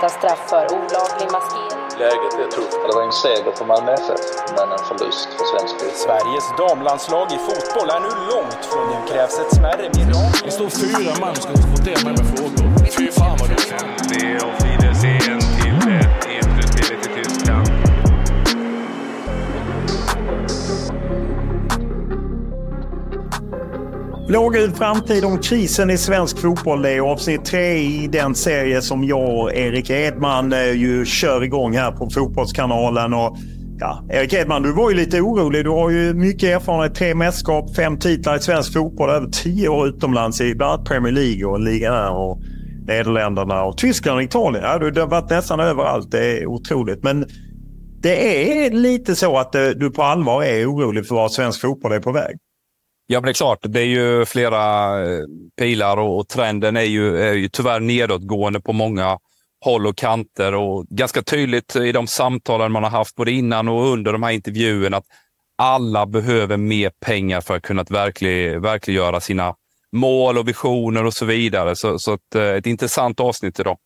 Skärpta straff för olaglig maskering. Läget är tufft. Det var en seger för Malmö FF, men en förlust för svensk fotboll. Sveriges damlandslag i fotboll är nu långt från nu krävs ett smärre mirakel. Det står fyra man som ska votera mig med frågor. Fy Blågul framtid om krisen i svensk fotboll. Det är avsnitt tre i den serie som jag och Erik Edman eh, ju kör igång här på Fotbollskanalen. Och, ja, Erik Edman, du var ju lite orolig. Du har ju mycket erfarenhet. Tre mästerskap, fem titlar i svensk fotboll, över tio år utomlands i bland annat Premier League och ligan och Nederländerna och Tyskland och Italien. Ja, du har varit nästan överallt. Det är otroligt. Men det är lite så att eh, du på allvar är orolig för var svensk fotboll är på väg. Ja, men det är klart. Det är ju flera eh, pilar och, och trenden är ju, är ju tyvärr nedåtgående på många håll och kanter. Och ganska tydligt i de samtalen man har haft både innan och under de här intervjuerna att alla behöver mer pengar för att kunna verklig, verkliggöra sina mål och visioner och så vidare. Så, så ett, eh, ett intressant avsnitt idag.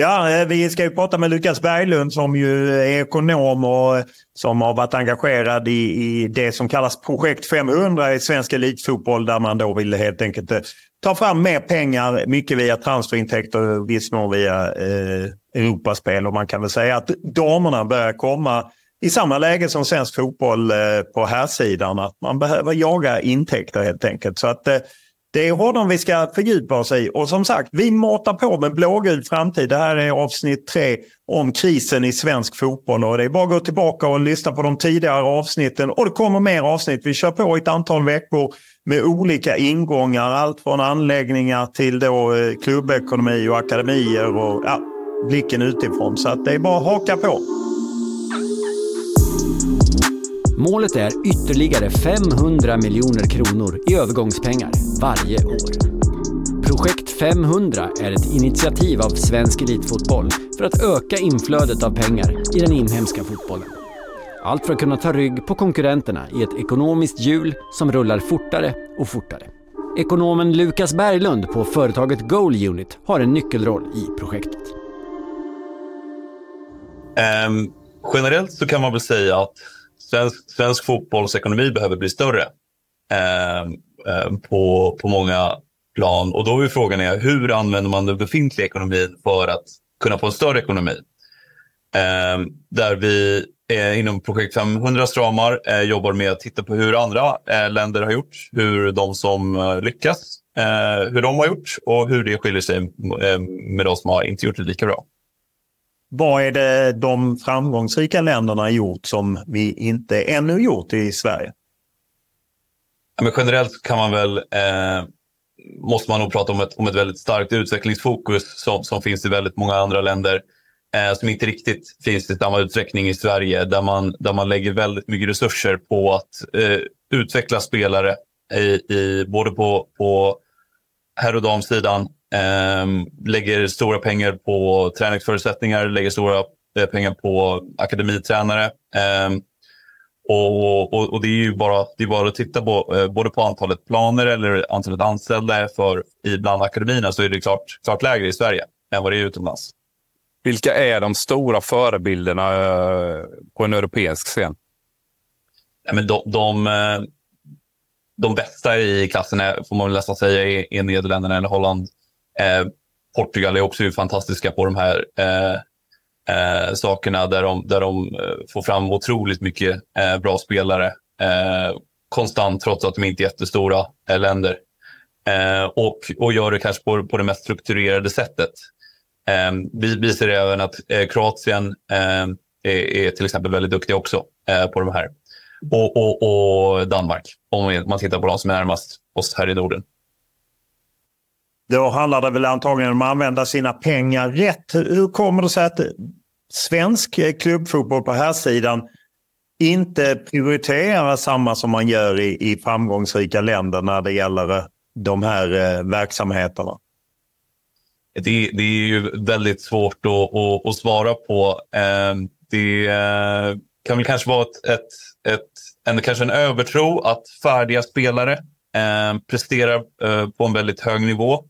Ja, eh, vi ska ju prata med Lukas Berglund som ju är ekonom och eh, som har varit engagerad i, i det som kallas Projekt 500 i svensk elitfotboll där man då vill helt enkelt eh, ta fram mer pengar, mycket via transferintäkter, viss mån via eh, Europaspel. Och man kan väl säga att damerna börjar komma i samma läge som svensk fotboll eh, på här sidan att man behöver jaga intäkter helt enkelt. Så att eh, det är honom vi ska fördjupa oss i. Och som sagt, vi matar på med blågul framtid. Det här är avsnitt tre om krisen i svensk fotboll. Och det är bara att gå tillbaka och lyssna på de tidigare avsnitten. Och det kommer mer avsnitt. Vi kör på i ett antal veckor med olika ingångar. Allt från anläggningar till då eh, klubbekonomi och akademier och ja, blicken utifrån. Så att det är bara att haka på. Målet är ytterligare 500 miljoner kronor i övergångspengar varje år. Projekt 500 är ett initiativ av svensk elitfotboll för att öka inflödet av pengar i den inhemska fotbollen. Allt för att kunna ta rygg på konkurrenterna i ett ekonomiskt hjul som rullar fortare och fortare. Ekonomen Lukas Berglund på företaget Goal Unit har en nyckelroll i projektet. Um, generellt så kan man väl säga att svensk, svensk fotbollsekonomi behöver bli större eh, eh, på, på många plan. Och då är frågan är, hur använder man den befintliga ekonomin för att kunna få en större ekonomi? Eh, där vi inom projekt 500 stramar eh, jobbar med att titta på hur andra eh, länder har gjort, hur de som eh, lyckas, eh, hur de har gjort och hur det skiljer sig eh, med de som har inte gjort det lika bra. Vad är det de framgångsrika länderna gjort som vi inte ännu gjort i Sverige? Ja, men generellt kan man väl, eh, måste man nog prata om ett, om ett väldigt starkt utvecklingsfokus som, som finns i väldigt många andra länder. Eh, som inte riktigt finns i samma utsträckning i Sverige. Där man, där man lägger väldigt mycket resurser på att eh, utveckla spelare i, i, både på, på herr och damsidan lägger stora pengar på träningsförutsättningar, lägger stora eh, pengar på akademitränare. Eh, och, och, och, det är ju bara, det är bara att titta på, eh, både på antalet planer eller antalet anställda för ibland akademierna så är det klart, klart lägre i Sverige än vad det är utomlands. Vilka är de stora förebilderna eh, på en europeisk scen? Ja, men de, de, de bästa i klassen är, får man väl nästan säga är, är Nederländerna eller Holland. Eh, Portugal är också fantastiska på de här eh, eh, sakerna där de, där de eh, får fram otroligt mycket eh, bra spelare eh, konstant trots att de inte är jättestora eh, länder. Eh, och, och gör det kanske på, på det mest strukturerade sättet. vi, vi ser även att Kroatien är, är, till exempel väldigt duktiga också på de här. Och, och, och Danmark, om man tittar på de som är närmast oss här i Norden. Då handlar det väl antagligen om att använda sina pengar rätt. Hur kommer det sig att svensk eh, klubbfotboll på här sidan inte prioriterar samma som man gör i, i framgångsrika länder när det gäller eh, de här eh, verksamheterna? Det, det, är ju väldigt svårt att, att, att svara på. Eh, det eh, kan väl kanske vara ett, ett, ett, en, kanske en övertro att färdiga spelare eh, presterar eh, på en väldigt hög nivå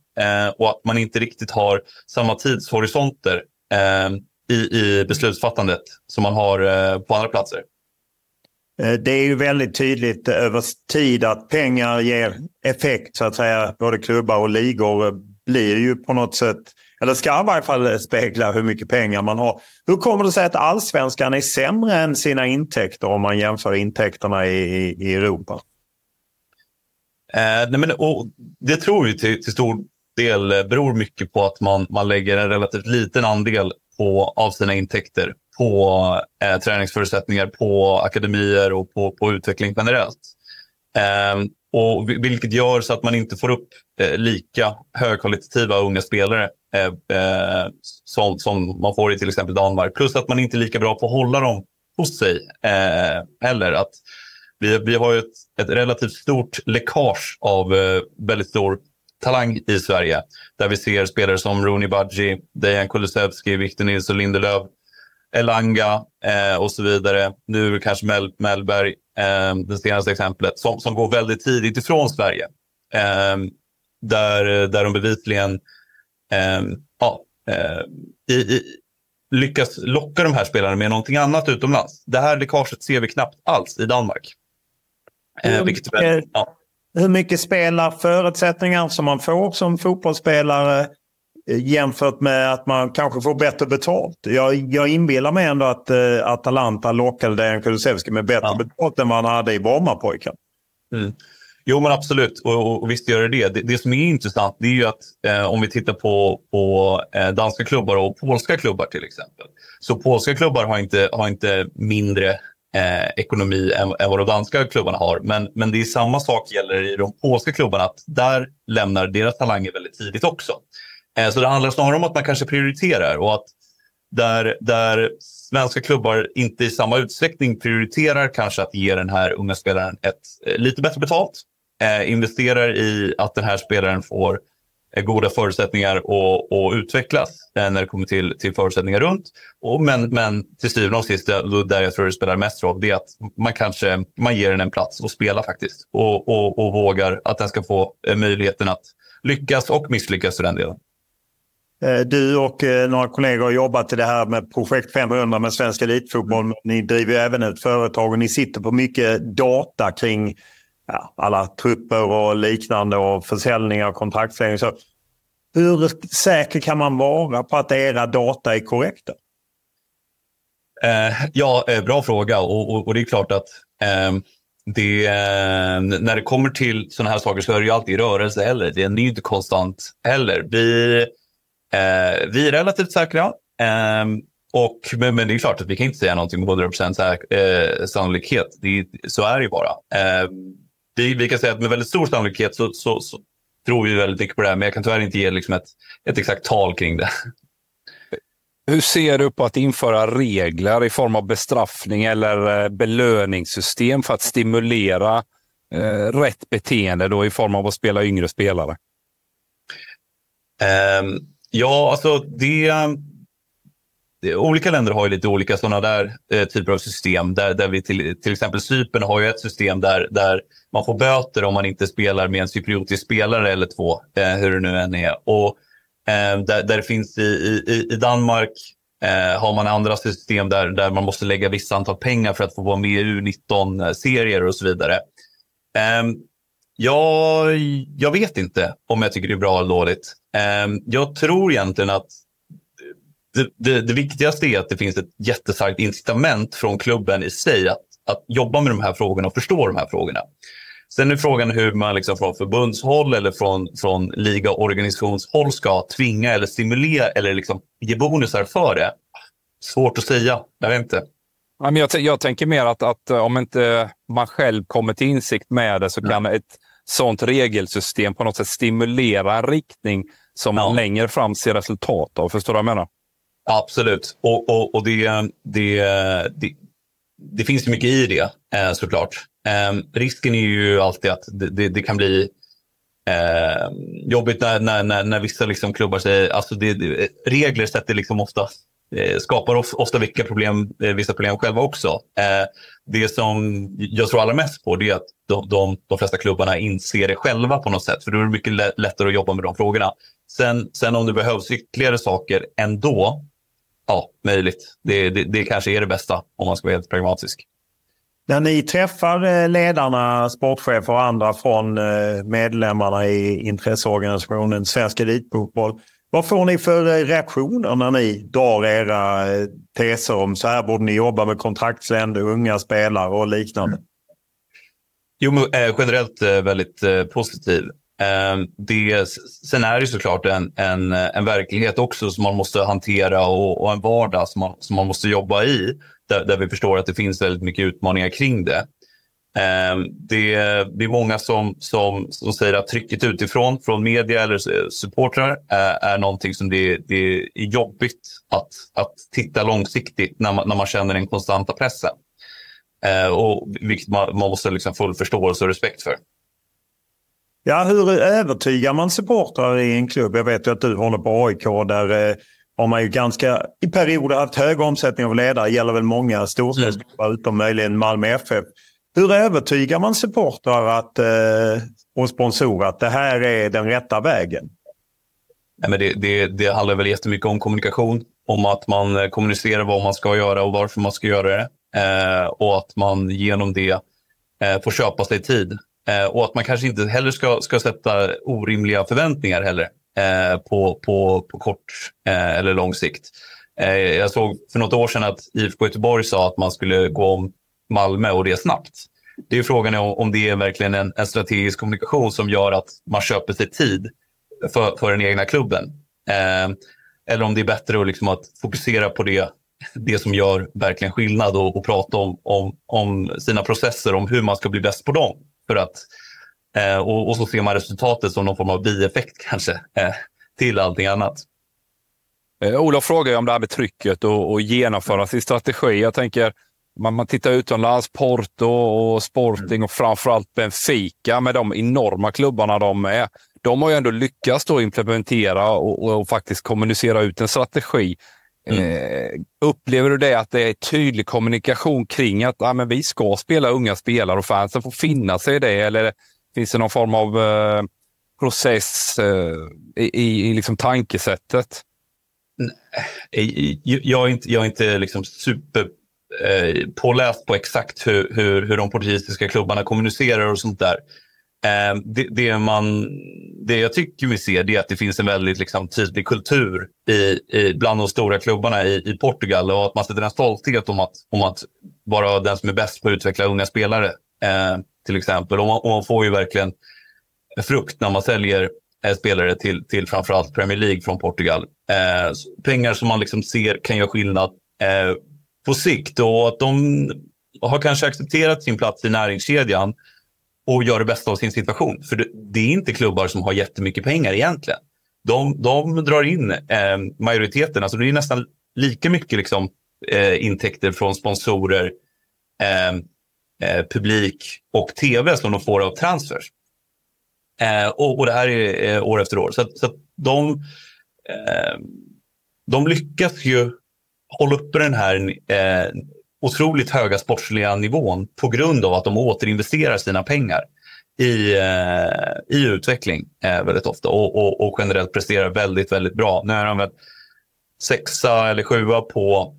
och att man inte riktigt har samma tidshorisonter eh, i, i beslutsfattandet som man har eh, på andra platser. Eh, det är ju väldigt tydligt över tid att pengar ger effekt så att säga. Både klubbar och ligor blir ju på något sätt, eller ska i varje fall spegla hur mycket pengar man har. Hur kommer det sig att allsvenskan är sämre än sina intäkter om man jämför intäkterna i, i Europa? Eh, nej men, det tror vi till, till stor del eh, beror mycket på att man, man lägger en relativt liten andel på, av sina intäkter på eh, träningsförutsättningar, på akademier och på, på utveckling generellt. Eh, och vilket gör så att man inte får upp eh, lika högkvalitativa unga spelare eh, eh, som, som man får i till exempel Danmark. Plus att man inte är lika bra på att hålla dem hos sig eh, heller. Att vi, vi har ett, ett relativt stort läckage av eh, väldigt stor talang i Sverige. Där vi ser spelare som Rooney Budgie, Dejan Kulusevski, Victor Nilsson Lindelöf, Elanga eh, och så vidare. Nu kanske Mel Mellberg, eh, det senaste exemplet, som, som går väldigt tidigt ifrån Sverige. Eh, där, där de bevisligen eh, ja, eh, i, i, lyckas locka de här spelarna med någonting annat utomlands. Det här läckaget ser vi knappt alls i Danmark. Eh, vilket, ja hur mycket spelar förutsättningar som man får som fotbollsspelare eh, jämfört med att man kanske får bättre betalt. Jag, jag inbillar mig ändå att uh, Atalanta lockade Dejan Kulusevski med bättre ja. betalt än vad han hade i Brommapojken. Mm. Jo, men absolut. Och, och, och, visst gör det det. det. Det som är intressant det är ju att eh, om vi tittar på, på eh, danska klubbar och polska klubbar till exempel. Så polska klubbar har inte, har inte mindre eh, ekonomi än, än vad de danska klubbarna har. Men, men det är samma sak gäller i de polska klubbarna, att där lämnar deras talanger väldigt tidigt också. Eh, så det handlar snarare om att man kanske prioriterar och att där, där svenska klubbar inte i samma utsträckning prioriterar kanske att ge den här unga spelaren ett eh, lite bättre betalt. Eh, investerar i att den här spelaren får Eh, goda förutsättningar att, att utvecklas eh, när det kommer till, till förutsättningar runt. Och men, men till syvende och sist, eh, där jag tror det spelar mest roll, det är att man kanske man ger den en plats att spela faktiskt. Och, och, och vågar att den ska få möjligheten att lyckas och misslyckas för den delen. Du och några kollegor har jobbat i det här med projekt 500 med svensk elitfotboll. Ni driver även ett företag och ni sitter på mycket data kring ja, alla trupper och liknande och försäljningar och kontraktsläggning. Så hur säker kan man vara på att era data är korrekta? Eh, ja, eh, bra fråga och, och, och, det är klart att eh, det, eh, när det kommer till sådana här saker så är det ju alltid rörelse heller. Det är ju inte konstant heller. Vi, eh, vi är relativt säkra. Ehm, och, men, men, det är klart att vi kan inte säga någonting med 100% säk, eh, sannolikhet. Det, så är det ju bara. Ehm, vi, vi kan säga att med väldigt stor sannolikhet så, så, så, tror vi väldigt mycket på det här, men jag kan tyvärr inte ge liksom ett, ett exakt tal kring det. Hur ser du på att införa regler i form av bestraffning eller eh, belöningssystem för att stimulera eh, rätt beteende då i form av att spela yngre spelare? Um, ja, alltså det, Olika länder har ju lite olika sådana där eh, typer av system. Där, där vi till, till exempel Cypern har ju ett system där, där man får böter om man inte spelar med en cypriotisk spelare eller två, eh, hur det nu än är. Och eh, där, där det finns i, i, i Danmark eh, har man andra system där, där man måste lägga vissa antal pengar för att få vara med i U19-serier och så vidare. Ehm, um, jag, jag vet inte om jag tycker det är bra eller dåligt. Ehm, jag tror egentligen att det, det, det, viktigaste är att det finns ett jättestarkt incitament från klubben i sig att, att jobba med de här frågorna och förstå de här frågorna. Sen är frågan hur man liksom från förbundshåll eller från, från ligaorganisationshåll ska tvinga eller stimulera eller liksom ge bonusar för det. Svårt att säga, jag vet inte. Ja, men jag, jag tänker mer att, att om inte man själv kommer till insikt med det så kan ett sånt regelsystem på något sätt stimulera en riktning som man längre fram ser resultat av. Förstår du vad jag menar? Absolut. Och, och, och det, det, det, det finns ju mycket i det eh, såklart. Ehm, risken är ju alltid att det, det, det kan bli eh, jobbigt när, när, när, när vissa liksom klubbar säger, alltså det, regler sätter liksom ofta Eh, skapar ofta vilka problem, eh, vissa problem själva också. Eh, det som jag tror allra mest på det är att de, de, de flesta klubbarna inser det själva på något sätt. För då är det mycket lättare att jobba med de frågorna. Sen, sen om det behövs ytterligare saker ändå, ja, möjligt. Det, det, det kanske är det bästa om man ska vara helt pragmatisk. När ni träffar ledarna, sportchefer och andra från medlemmarna i intresseorganisationen Svensk Elitfotboll. Vad får ni för eh, reaktioner när ni drar era eh, teser om så här borde ni jobba med kontraktsländer, unga spelare och liknande? Jo, eh, generellt väldigt positiv. Ehm, det, sen är det såklart en, en, en verklighet också som man måste hantera och, och en vardag som man, som man måste jobba i. Där, där, vi förstår att det finns väldigt mycket utmaningar kring det. Ehm, det, det är många som, som, som säger att trycket utifrån, från media eller supportrar, är, är någonting som det, det är jobbigt att, att titta långsiktigt när man, när man känner den konstanta pressen. Ehm, och vilket man, man måste liksom full förståelse och respekt för. Ja, hur övertygar man supportrar i en klubb? Jag vet ju att du håller på AIK där eh, har man ju ganska i perioder haft hög omsättning av ledare. Det gäller väl många storstadsklubbar mm. utom möjligen Malmö FF. Hur övertygar man supportrar att, eh, och sponsorer att det här är den rätta vägen? Nej, men det, det, det handlar väl jättemycket om kommunikation. Om att man eh, kommunicerar vad man ska göra och varför man ska göra det. Eh, och att man genom det eh, får köpa sig tid. Eh, och att man kanske inte heller ska, ska sätta orimliga förväntningar heller eh, på, på, på kort eh, eller lång sikt. Eh, jag såg för något år sedan att IFK Göteborg sa att man skulle gå om Malmö och det snabbt. Det är frågan om det är verkligen en, en strategisk kommunikation som gör att man köper sig tid för, för den egna klubben. Eh, eller om det är bättre att, liksom att fokusera på det, det som gör verkligen skillnad och, och prata om, om, om, sina processer, om hur man ska bli bäst på dem. För att, eh, och, och, så ser man resultatet som någon form av bieffekt kanske eh, till allting annat. Eh, Olof frågar om det här med trycket och, och genomföra sin strategi. Jag tänker, man, man tittar utomlands, Porto och Sporting och framförallt Benfica med de enorma klubbarna de är. De har ju ändå lyckats då implementera och, och, och faktiskt kommunicera ut en strategi. Mm. Eh, upplever du det att det är tydlig kommunikation kring att ah, men vi ska spela unga spelare och fansen får finna sig i det? Eller finns det någon form av eh, process eh, i, i liksom tankesättet? Jag är inte, jag är inte liksom super eh, påläst på exakt hur, hur, hur de portugisiska klubbarna kommunicerar och sånt där. Eh, det, det, man, det jag tycker vi ser är att det finns en väldigt liksom, tydlig kultur i, i, bland de stora klubbarna i, i Portugal och att man sätter en stolthet om att, om att vara den som är bäst på att utveckla unga spelare. Eh, till exempel. Och man, och man, får ju verkligen frukt när man säljer eh, spelare till, till framförallt Premier League från Portugal. Eh, pengar som man liksom ser kan göra skillnad eh, på sikt och att de har kanske accepterat sin plats i näringskedjan och gör det bästa av sin situation. För det, det är inte klubbar som har jättemycket pengar egentligen. De, de drar in eh, majoriteten, alltså det är nästan lika mycket liksom, eh, intäkter från sponsorer, eh, eh publik och tv som de får av transfers. Eh, och, och, det här är eh, år efter år. Så, så de, eh, de lyckas ju hålla uppe den här eh, otroligt höga sportsliga nivån på grund av att de återinvesterar sina pengar i, eh, i utveckling eh, väldigt ofta och, och, och, generellt presterar väldigt, väldigt bra. Nu är de väl sexa eller sjua på,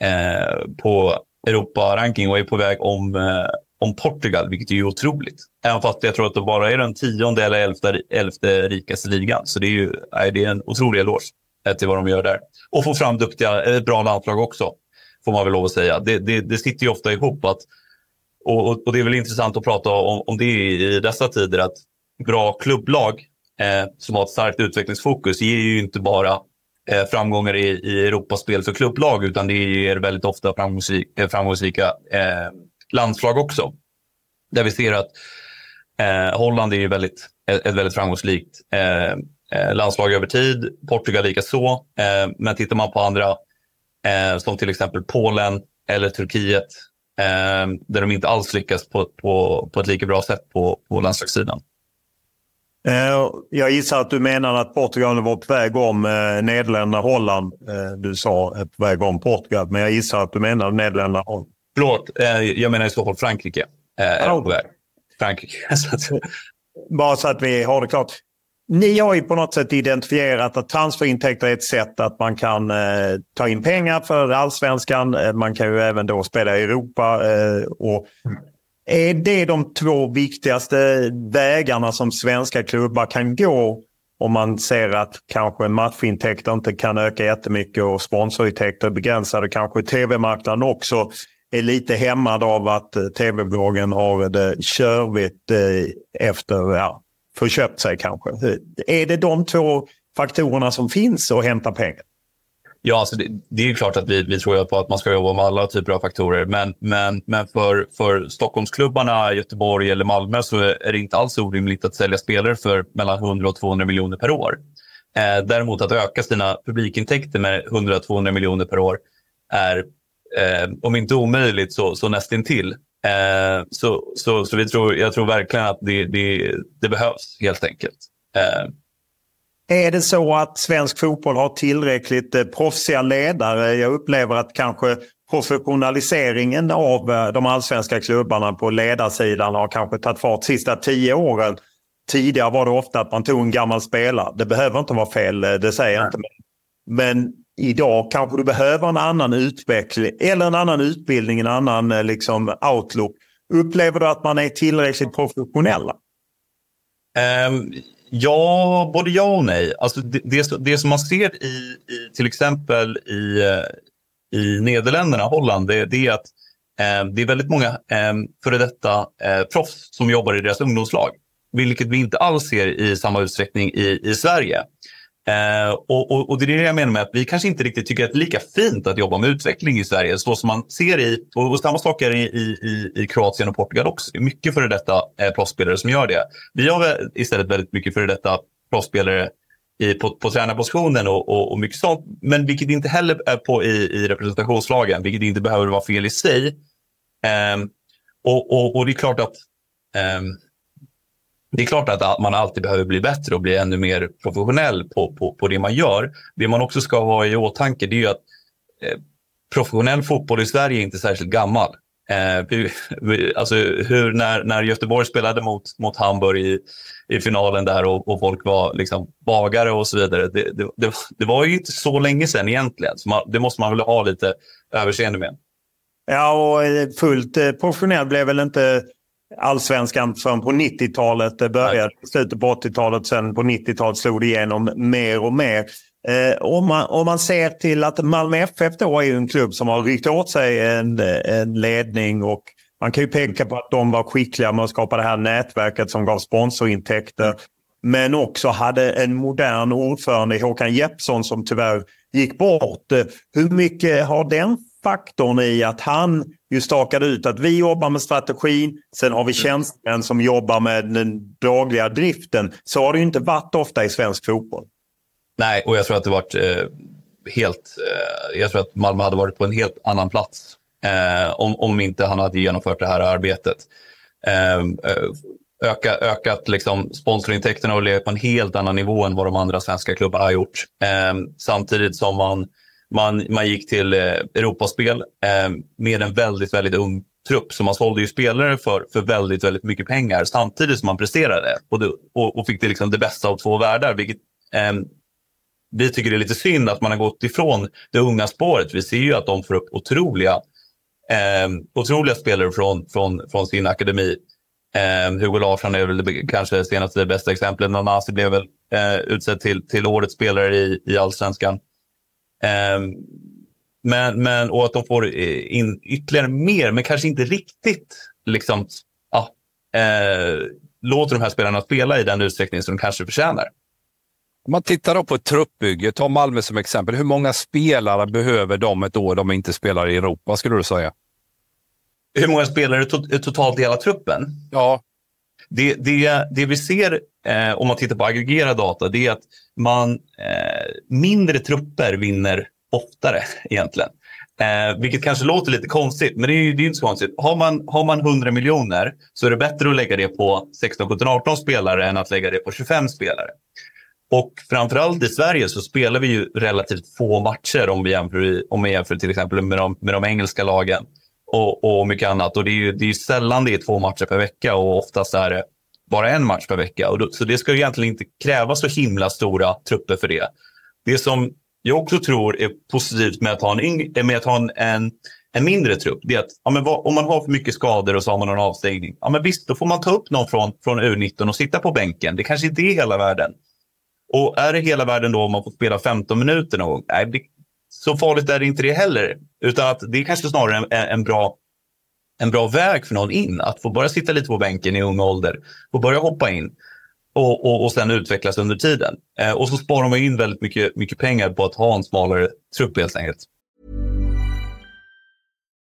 eh, på Europa-ranking och är på väg om, eh, om Portugal, vilket är ju otroligt. Även fast jag tror att de bara är den tionde eller elfte, elfte rikaste ligan. Så det är ju nej, det är en otrolig eloge eh, till vad de gör där. Och få fram duktiga, ett bra landslag också, får man väl lov att säga. Det, det, det sitter ju ofta ihop. att och, och, det är väl intressant att prata om, om det i dessa tider, att bra klubblag eh, som har ett starkt utvecklingsfokus ger ju inte bara eh, framgångar i, i Europaspel för klubblag, utan det ger väldigt ofta framgångsrika, eh, framgångsrika eh, landslag också. Där vi ser att eh, Holland är ju väldigt, ett, ett väldigt framgångsrikt eh, eh landslag över tid. Portugal likaså. Eh, men tittar man på andra, eh, som till exempel Polen eller Turkiet, eh, där de inte alls lyckas på, på, på ett lika bra sätt på, på landslagssidan. Eh, jag gissar att du menar att Portugal var på väg om eh, Nederländerna, Holland. Du sa på väg om Portugal, men jag gissar att du menar Nederländerna, Holland. Förlåt, jag menar i så fall Frankrike. Är på väg. Frankrike. Bara så att vi har det klart. Ni har ju på något sätt identifierat att transferintäkter är ett sätt att man kan eh, ta in pengar för allsvenskan. Eh, man kan ju även då spela i Europa. Eh, och är det de två viktigaste vägarna som svenska klubbar kan gå om man ser att kanske matchintäkter inte kan öka jättemycket och sponsorintäkter är begränsade. Kanske tv-marknaden också är lite hämmad av att eh, tv-bolagen har det körvigt eh, efter ja, förköpt sig kanske. Är det de två faktorerna som finns att hämta pengar? Ja, alltså det, det är klart att vi, vi tror på att man ska jobba med alla typer av faktorer. Men, men, men för, för Stockholmsklubbarna, Göteborg eller Malmö så är det inte alls orimligt att sälja spelare för mellan 100 och 200 miljoner per år. Eh, däremot att öka sina publikintäkter med 100-200 miljoner per år är, eh, om inte omöjligt, så, så nästintill. Eh, så, så, så vi tror, jag tror verkligen att det, det, det behövs helt enkelt. Eh. Är det så att svensk fotboll har tillräckligt eh, proffsiga ledare? Jag upplever att kanske professionaliseringen av eh, de allsvenska klubbarna på ledarsidan har kanske tagit fart de sista tio åren. Tidigare var det ofta att man tog en gammal spelare. Det behöver inte vara fel, eh, det säger jag inte. Men idag kanske du behöver en annan utveckling eller en annan utbildning, en annan eh, liksom, outlook. Upplever du att man är tillräckligt professionella? Um, ehm, ja, både ja och nej. Alltså det, det, det som man ser i, i till exempel i, eh, i Nederländerna, Holland, det, det är att um, det är väldigt många um, före detta uh, proffs som jobbar i deras ungdomslag. Vilket vi inte alls ser i samma utsträckning i, i Sverige. Eh, och, och, och, det är det jag menar med att vi kanske inte riktigt tycker att det är lika fint att jobba med utveckling i Sverige så som man ser i, och, och samma sak är i, i, i Kroatien och Portugal också. Det är mycket före detta eh, proffsspelare som gör det. Vi har istället väldigt mycket före detta proffsspelare i, på, på tränarpositionen och, och, och, mycket sånt. Men vilket inte heller är på i, i representationslagen, vilket inte behöver vara fel i sig. Eh, och, och, och, det är klart att um, det är klart att man alltid behöver bli bättre och bli ännu mer professionell på, på, på det man gör. Det man också ska ha i åtanke det är att eh, professionell fotboll i Sverige är inte särskilt gammal. Eh, vi, vi, alltså hur, när, när Göteborg spelade mot, mot Hamburg i, i finalen där och, och folk var liksom bagare och så vidare. Det, det, det, det var ju inte så länge sedan egentligen. Så man, det måste man väl ha lite överseende med. Ja, och eh, fullt eh, professionell blev väl inte allsvenskan förrän på 90-talet. Det började i slutet på 80-talet. Sen på 90-talet slog det igenom mer och mer. Eh, om, man, om man ser till att Malmö FF då är en klubb som har ryckt åt sig en, en ledning och man kan ju peka på att de var skickliga med att skapa det här nätverket som gav sponsorintäkter. Men också hade en modern ordförande, Håkan Jeppsson, som tyvärr gick bort. Hur mycket har den faktorn i att han ju stakade ut att vi jobbar med strategin, sen har vi mm. tjänstemän som jobbar med den dagliga driften. Så har det ju inte varit ofta i svensk fotboll. Nej, och jag tror att det varit eh, helt... Eh, jag tror att Malmö hade varit på en helt annan plats eh, om, om inte han hade genomfört det här arbetet. Eh, eh, öka, ökat liksom sponsorintäkterna och legat på en helt annan nivå än vad de andra svenska klubbarna har gjort. Eh, samtidigt som man, man, man gick till eh, Europaspel eh, med en väldigt, väldigt ung trupp. Så man sålde ju spelare för, för väldigt, väldigt mycket pengar samtidigt som man presterade. Och, det, och, och fick det, liksom det bästa av två världar. Vilket, eh, vi tycker det är lite synd att man har gått ifrån det unga spåret. Vi ser ju att de får upp otroliga, eh, otroliga spelare från, från, från sin akademi. Eh, Hugo Larsson är väl det, kanske senaste det bästa exemplet. Nanasi blev väl eh, utsedd till, till årets spelare i, i allsvenskan. Eh, men, men, och att de får eh, in ytterligare mer, men kanske inte riktigt liksom, ja, eh, låter de här spelarna spela i den utsträckning som de kanske förtjänar. Om man tittar då på ett truppbygge, ta Malmö som exempel. Hur många spelare behöver de ett år de inte spelar i Europa, skulle du säga? Hur många spelare to totalt i hela truppen? Ja. Det, det, det vi ser eh, om man tittar på aggregerad data, det är att man, eh, mindre trupper vinner oftare egentligen. Eh, vilket kanske låter lite konstigt, men det är ju det är inte så konstigt. Har man, har man 100 miljoner så är det bättre att lägga det på 16, 17, 18 spelare än att lägga det på 25 spelare. Och framförallt i Sverige så spelar vi ju relativt få matcher om vi jämför, om vi jämför till exempel med de, med de engelska lagen och, och mycket annat. Och det är ju det är sällan det är två matcher per vecka och oftast är det bara en match per vecka. Och då, så det ska ju egentligen inte krävas så himla stora trupper för det. Det som jag också tror är positivt med att ha en, eh, med att ha en, en, en mindre trupp, det är att ja, men vad, om man har för mycket skador och så har man en avstängning, ja men visst, då får man ta upp någon från, från U19 och sitta på bänken. Det kanske inte är hela världen. Och är det hela världen då om man får spela 15 minuter någon gång? Nej, det, så farligt är det inte det heller. Utan att det är kanske snarare en, en, bra, en bra väg för någon in. Att få börja sitta lite på bänken i ung ålder. Få börja hoppa in. Och, och, och sen utvecklas under tiden. Eh, och så sparar man in väldigt mycket, mycket pengar på att ha en smalare trupp helt enkelt.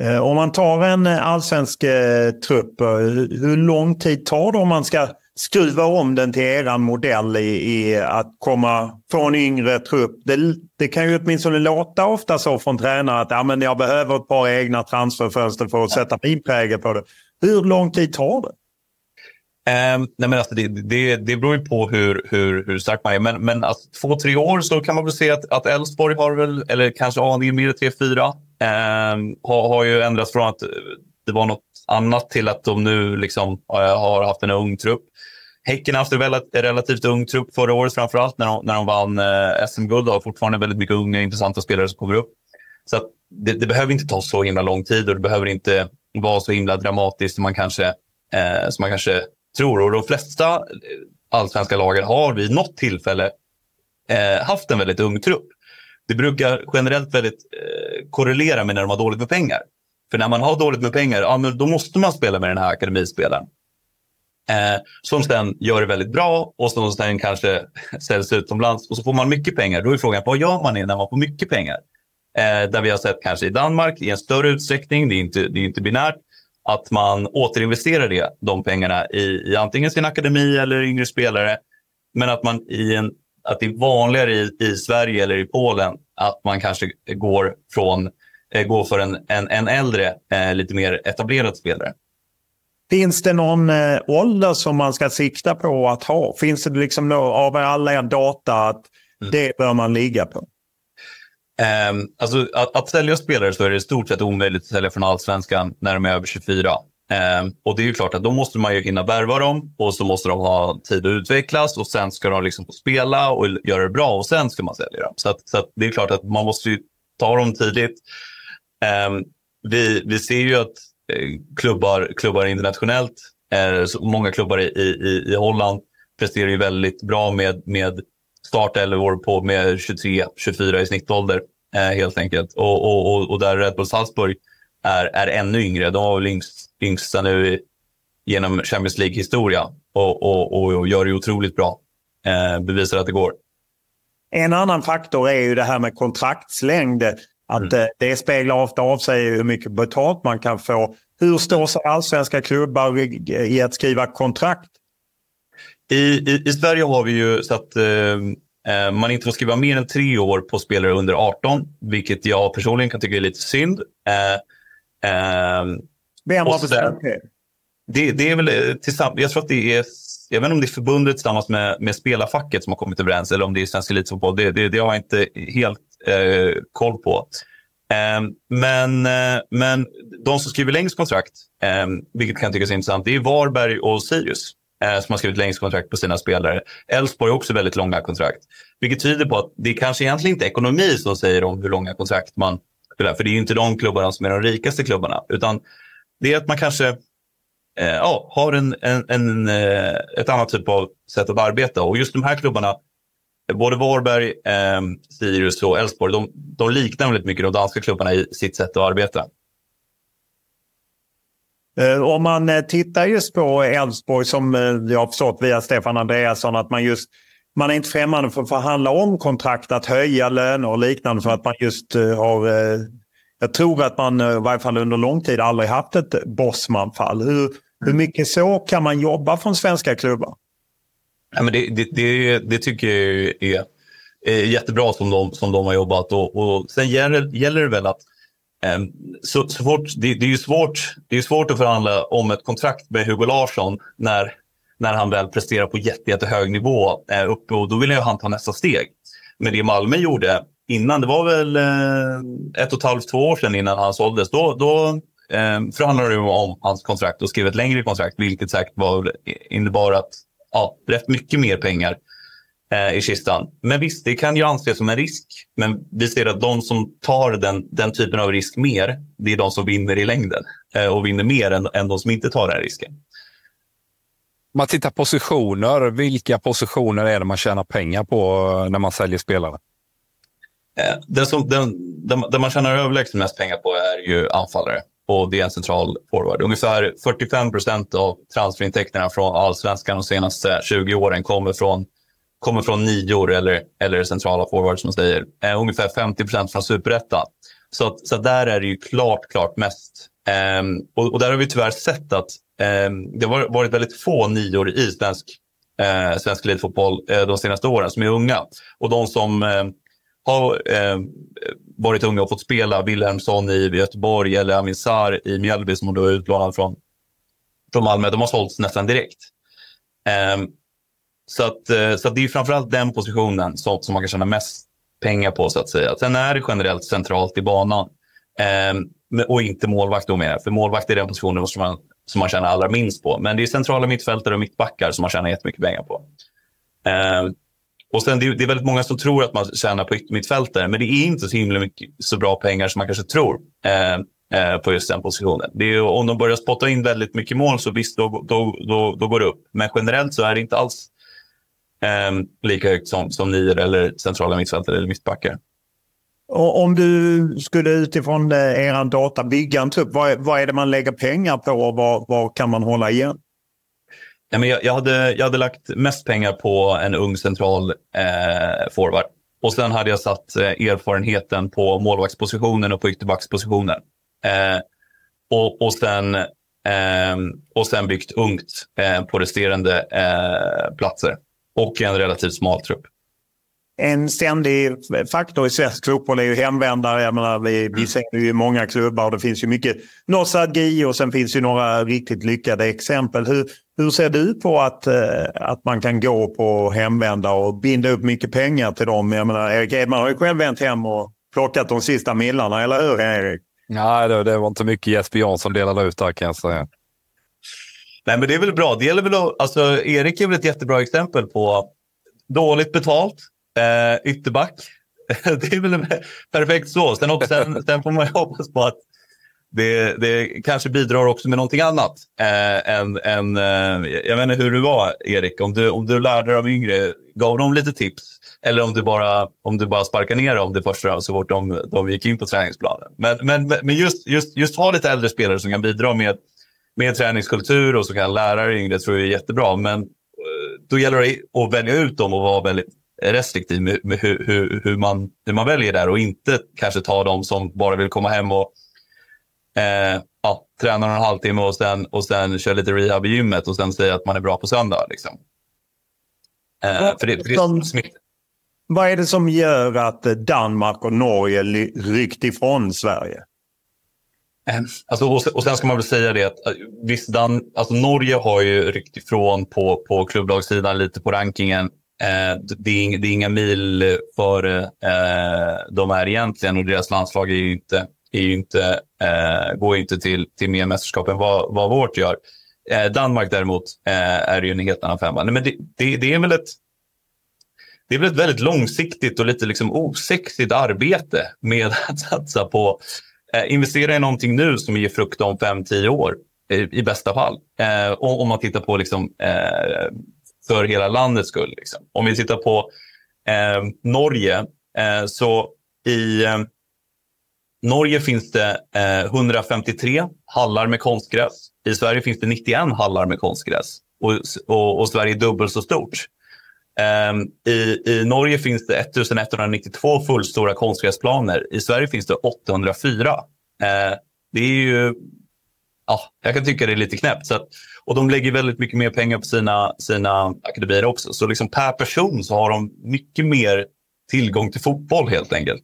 Eh, om man tar en eh, allsvensk eh, trupp, hur lång tid tar det om man ska skruva om den till eran modell i, i att komma få en yngre trupp? Det, det, kan ju åtminstone låta ofta så från tränare att ja, men jag behöver ett par egna transferfönster för att sätta min prägel på det. Hur lång tid tar det? Um, nej men alltså det, det, det beror ju på hur, hur, hur stark man är. Men, men alltså, två, tre år så kan man väl se att Elfsborg har väl, eller kanske aningen mer tre, fyra. Eh, har, har ju ändrats från att eh, det var något annat till att de nu liksom eh, har haft en ung trupp. Häcken har haft en relativt ung trupp förra året, framförallt när de, när de vann eh, SM-guld. och har fortfarande väldigt mycket unga intressanta spelare som kommer upp. Så det, det, behöver inte ta så himla lång tid och det behöver inte vara så himla dramatiskt som man kanske, eh, som man kanske tror. Och de flesta eh, allsvenska lagen har vid något tillfälle eh, haft en väldigt ung trupp det brukar generellt väldigt eh, korrelera med när de har dåligt med pengar. För när man har dåligt med pengar, ja, men då måste man spela med den här akademispelaren. Eh, som sen gör det väldigt bra och som sen kanske säljs utomlands och så får man mycket pengar. Då är frågan, vad gör man när man får mycket pengar? Eh, där vi har sett kanske i Danmark i en större utsträckning, det är inte, det är inte binärt, att man återinvesterar det, de pengarna i, i antingen sin akademi eller yngre spelare. Men att man i en att det är vanligare i, i Sverige eller i Polen att man kanske går, från, eh, går för en, en, en äldre, eh, lite mer etablerad spelare. Finns det någon eh, ålder som man ska sikta på att ha? Finns det liksom no av alla er data att mm. det bör man ligga på? Um, alltså, att, att sälja spelare så är det i stort sett omöjligt att sälja från allsvenskan när de är över 24. Um, ehm, och det är ju klart att då måste man ju hinna värva dem och så måste de ha tid att utvecklas och sen ska de liksom få spela och göra det bra och sen ska man sälja dem. Så, att, så att det är klart att man måste ta dem tidigt. Um, vi, vi ser ju att eh, klubbar, klubbar internationellt, eh, många klubbar i, i, i Holland presterar ju väldigt bra med, med startelvor på med 23-24 i snittålder eh, helt enkelt. Och, och, och, och där Red Bull Salzburg är, är ännu yngre. De var väl yngst, yngsta nu genom Champions League-historia och, och, och, gör det otroligt bra. Eh, bevisar att det går. En annan faktor är ju det här med kontraktslängd. Att mm. Eh, det speglar ofta av sig hur mycket betalt man kan få. Hur står sig allsvenska klubbar i att skriva kontrakt? I, i, I Sverige har vi ju så att eh, eh man inte får skriva mer än tre år på spelare under 18, vilket jag personligen kan tycka är lite synd. Eh, Eh, Vem har bestämt det? Det, det är väl eh, tillsammans, jag tror att det är, jag vet inte om det är förbundet tillsammans med, med spelarfacket som har kommit överens eller om det är Svensk Elitfotboll. Det, det, det har jag inte helt eh, koll på. Eh, men, eh, men de som skriver längst kontrakt, eh, vilket kan tyckas intressant, det är Varberg och Sirius eh, som har skrivit längst kontrakt på sina spelare. Elfsborg har också väldigt långa kontrakt. Vilket tyder på att det kanske egentligen inte är ekonomi som säger om hur långa kontrakt man för det är ju inte de klubbarna som är de rikaste klubbarna. Utan det är att man kanske eh, ja, har en, en, en, eh, ett annat typ av sätt att arbeta. Och just de här klubbarna, både Varberg, eh, Sirius och Elfsborg, de, de liknar väldigt mycket de danska klubbarna i sitt sätt att arbeta. Eh, om man tittar just på Elfsborg som jag har förstått via Stefan Andreasson att man just man är inte främmande för att förhandla om kontrakt, att höja löner och liknande för att man just eh, har... Eh, jag tror att man eh, i varje fall under lång tid aldrig haft ett Bosman-fall. Hur, hur mycket så kan man jobba från svenska klubbar? Ja, men det, det, det, det tycker jag är, är, jättebra som de, som de har jobbat. Och, och sen gäller, gäller det väl att Ehm, så, så fort, det, det, är ju svårt, det är svårt att förhandla om ett kontrakt med Hugo Larsson när när han väl presterar på jätte, jättehög nivå eh, uppe och då vill han ta nästa steg. Men det Malmö gjorde innan, det var väl eh, ett och ett halvt, två år sedan innan han såldes, då, då ehm, förhandlade de om hans kontrakt och skrev ett längre kontrakt, vilket säkert var, innebar att ja, rätt mycket mer pengar eh, i kistan. Men visst, det kan ju anses som en risk. Men vi ser att de som tar den, den typen av risk mer, det är de som vinner i längden eh, och vinner mer än, än de som inte tar den risken. Om man tittar positioner, vilka positioner är det man tjänar pengar på när man säljer spelare? Eh, den, som, den, den, den man tjänar överlägset mest pengar på är ju anfallare och det är en central forward. Ungefär 45 procent av transferintäkterna från allsvenskan de senaste 20 åren kommer från, kommer från nior eller, eller centrala forwards som man säger. Eh, ungefär 50 procent från superettan. Så, så där är det ju klart, klart mest. Eh, och, och, där har vi tyvärr sett att eh, det har varit väldigt få nior i svensk, eh, svensk elitfotboll eh, de senaste åren som är unga. Och de som eh, har ehm, varit unga och fått spela, Wilhelmsson i Göteborg eller Amin Sar i Mjällby som då är utlånad från, från Malmö, de har sålts nästan direkt. Ehm, så, att, eh, så att det är framförallt den positionen som, som man kan tjäna mest pengar på så att säga. Sen är det generellt centralt i banan. eh, och inte målvakt då mer. För målvakt är den positionen som man som man tjänar allra minst på. Men det är centrala mittfältare och mittbackar som man tjänar jättemycket pengar på. Eh, och sen det är, det är väldigt många som tror att man tjänar på yttermittfältare, men det är inte så himla mycket, så bra pengar som man kanske tror eh, eh, på just den positionen. Det är, om de börjar spotta in väldigt mycket mål så visst, då, då, då, då går det upp. Men generellt så är det inte alls eh, lika högt som, som nior eller centrala mittfältare eller mittbackar. Och om du skulle utifrån er data bygga en trupp, vad, vad är det man lägger pengar på och vad, vad kan man hålla igen? Ja, men jag, jag, hade, jag hade lagt mest pengar på en ung central eh, forward. Och sen hade jag satt eh, erfarenheten på målvaktspositionen och på ytterbackspositionen. Eh, och, och, sen, eh, och sen byggt ungt eh, på resterande eh, platser. Och en relativt smal trupp en ständig faktor i svensk fotboll är ju hemvändare. Jag menar, vi, vi ser ju i många klubbar och det finns ju mycket nostalgi och sen finns ju några riktigt lyckade exempel. Hur, hur ser du på att, eh, att man kan gå på hemvända och binda upp mycket pengar till dem? Jag menar, Erik Edman har ju själv vänt hem och plockat de sista millarna, eller hur Erik? Nej, det, det var inte mycket Jesper Jansson delade ut där kan jag säga. Nej, men det är väl bra. Det gäller väl att, alltså, Erik är väl ett jättebra exempel på dåligt betalt, Eh, ytterback. det är väl perfekt så. Sen, sen, sen får man ju hoppas på att det, det kanske bidrar också med någonting annat. Eh, än, än, eh, jag vet inte hur du var, Erik. Om du, om du lärde de yngre, gav dem lite tips? Eller om du bara, om du bara sparkar ner dem det första så fort de, de gick in på träningsplanen. Men, men, men just, just, just ha lite äldre spelare som kan bidra med, med träningskultur och som kan lära dig yngre tror jag är jättebra. Men eh, då gäller det att välja ut dem och vara väldigt restriktiv med, hur, hur, hur, man, hur man väljer där och inte kanske ta de som bara vill komma hem och eh, ja, träna en halvtimme och sen, och sen köra lite rehab i gymmet och sen säga att man är bra på söndag. Liksom. Eh, för det, för det vad är det som gör att Danmark och Norge ryckt ifrån Sverige? Ehm, alltså, och sen ska man väl säga det att eh, visst, Dan, alltså Norge har ju ryckt ifrån på, på klubblagssidan lite på rankingen. Eh, det, är, det är inga mil före eh, de är egentligen och deras landslag är ju inte, är ju inte, eh, går ju inte till, till mer mästerskap än vad, vad vårt gör. Eh, Danmark däremot eh, är ju en helt annan femma. Men det, det, det, är väl ett, det är väl ett väldigt långsiktigt och lite liksom osexigt arbete med att satsa på Eh, investera i någonting nu som ger frukt om 5-10 år i, i bästa fall. Eh, om man tittar på liksom, eh, för hela landets skull. Liksom. Om vi tittar på eh, Norge, eh, så i eh, Norge finns det eh, 153 hallar med konstgräs. I Sverige finns det 91 hallar med konstgräs och, och, och Sverige är dubbelt så stort. Ehm, I, I Norge finns det 1192 fullstora konstgräsplaner. I Sverige finns det 804. Ehm, det är ju ja, jag kan tycka det är lite knäppt. Så att, och de lägger väldigt mycket mer pengar på sina, sina akademier också. Så liksom per person så har de mycket mer tillgång till fotboll helt enkelt.